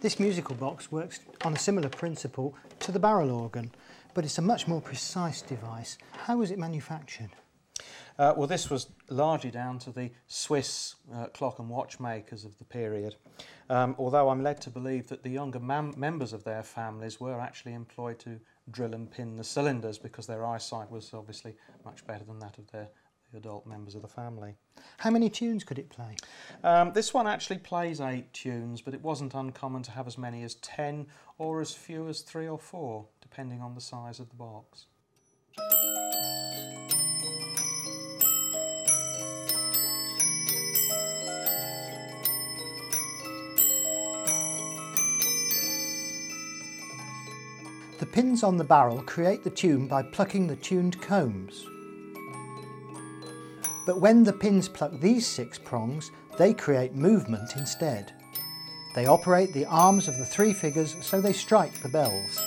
This musical box works on a similar principle to the barrel organ, but it's a much more precise device. How was it manufactured? Uh, well, this was largely down to the Swiss uh, clock and watchmakers of the period, um, although I'm led to believe that the younger members of their families were actually employed to drill and pin the cylinders because their eyesight was obviously much better than that of their the adult members of the family. How many tunes could it play? Um, this one actually plays eight tunes, but it wasn't uncommon to have as many as ten or as few as three or four, depending on the size of the box. The pins on the barrel create the tune by plucking the tuned combs. But when the pins pluck these six prongs, they create movement instead. They operate the arms of the three figures so they strike the bells.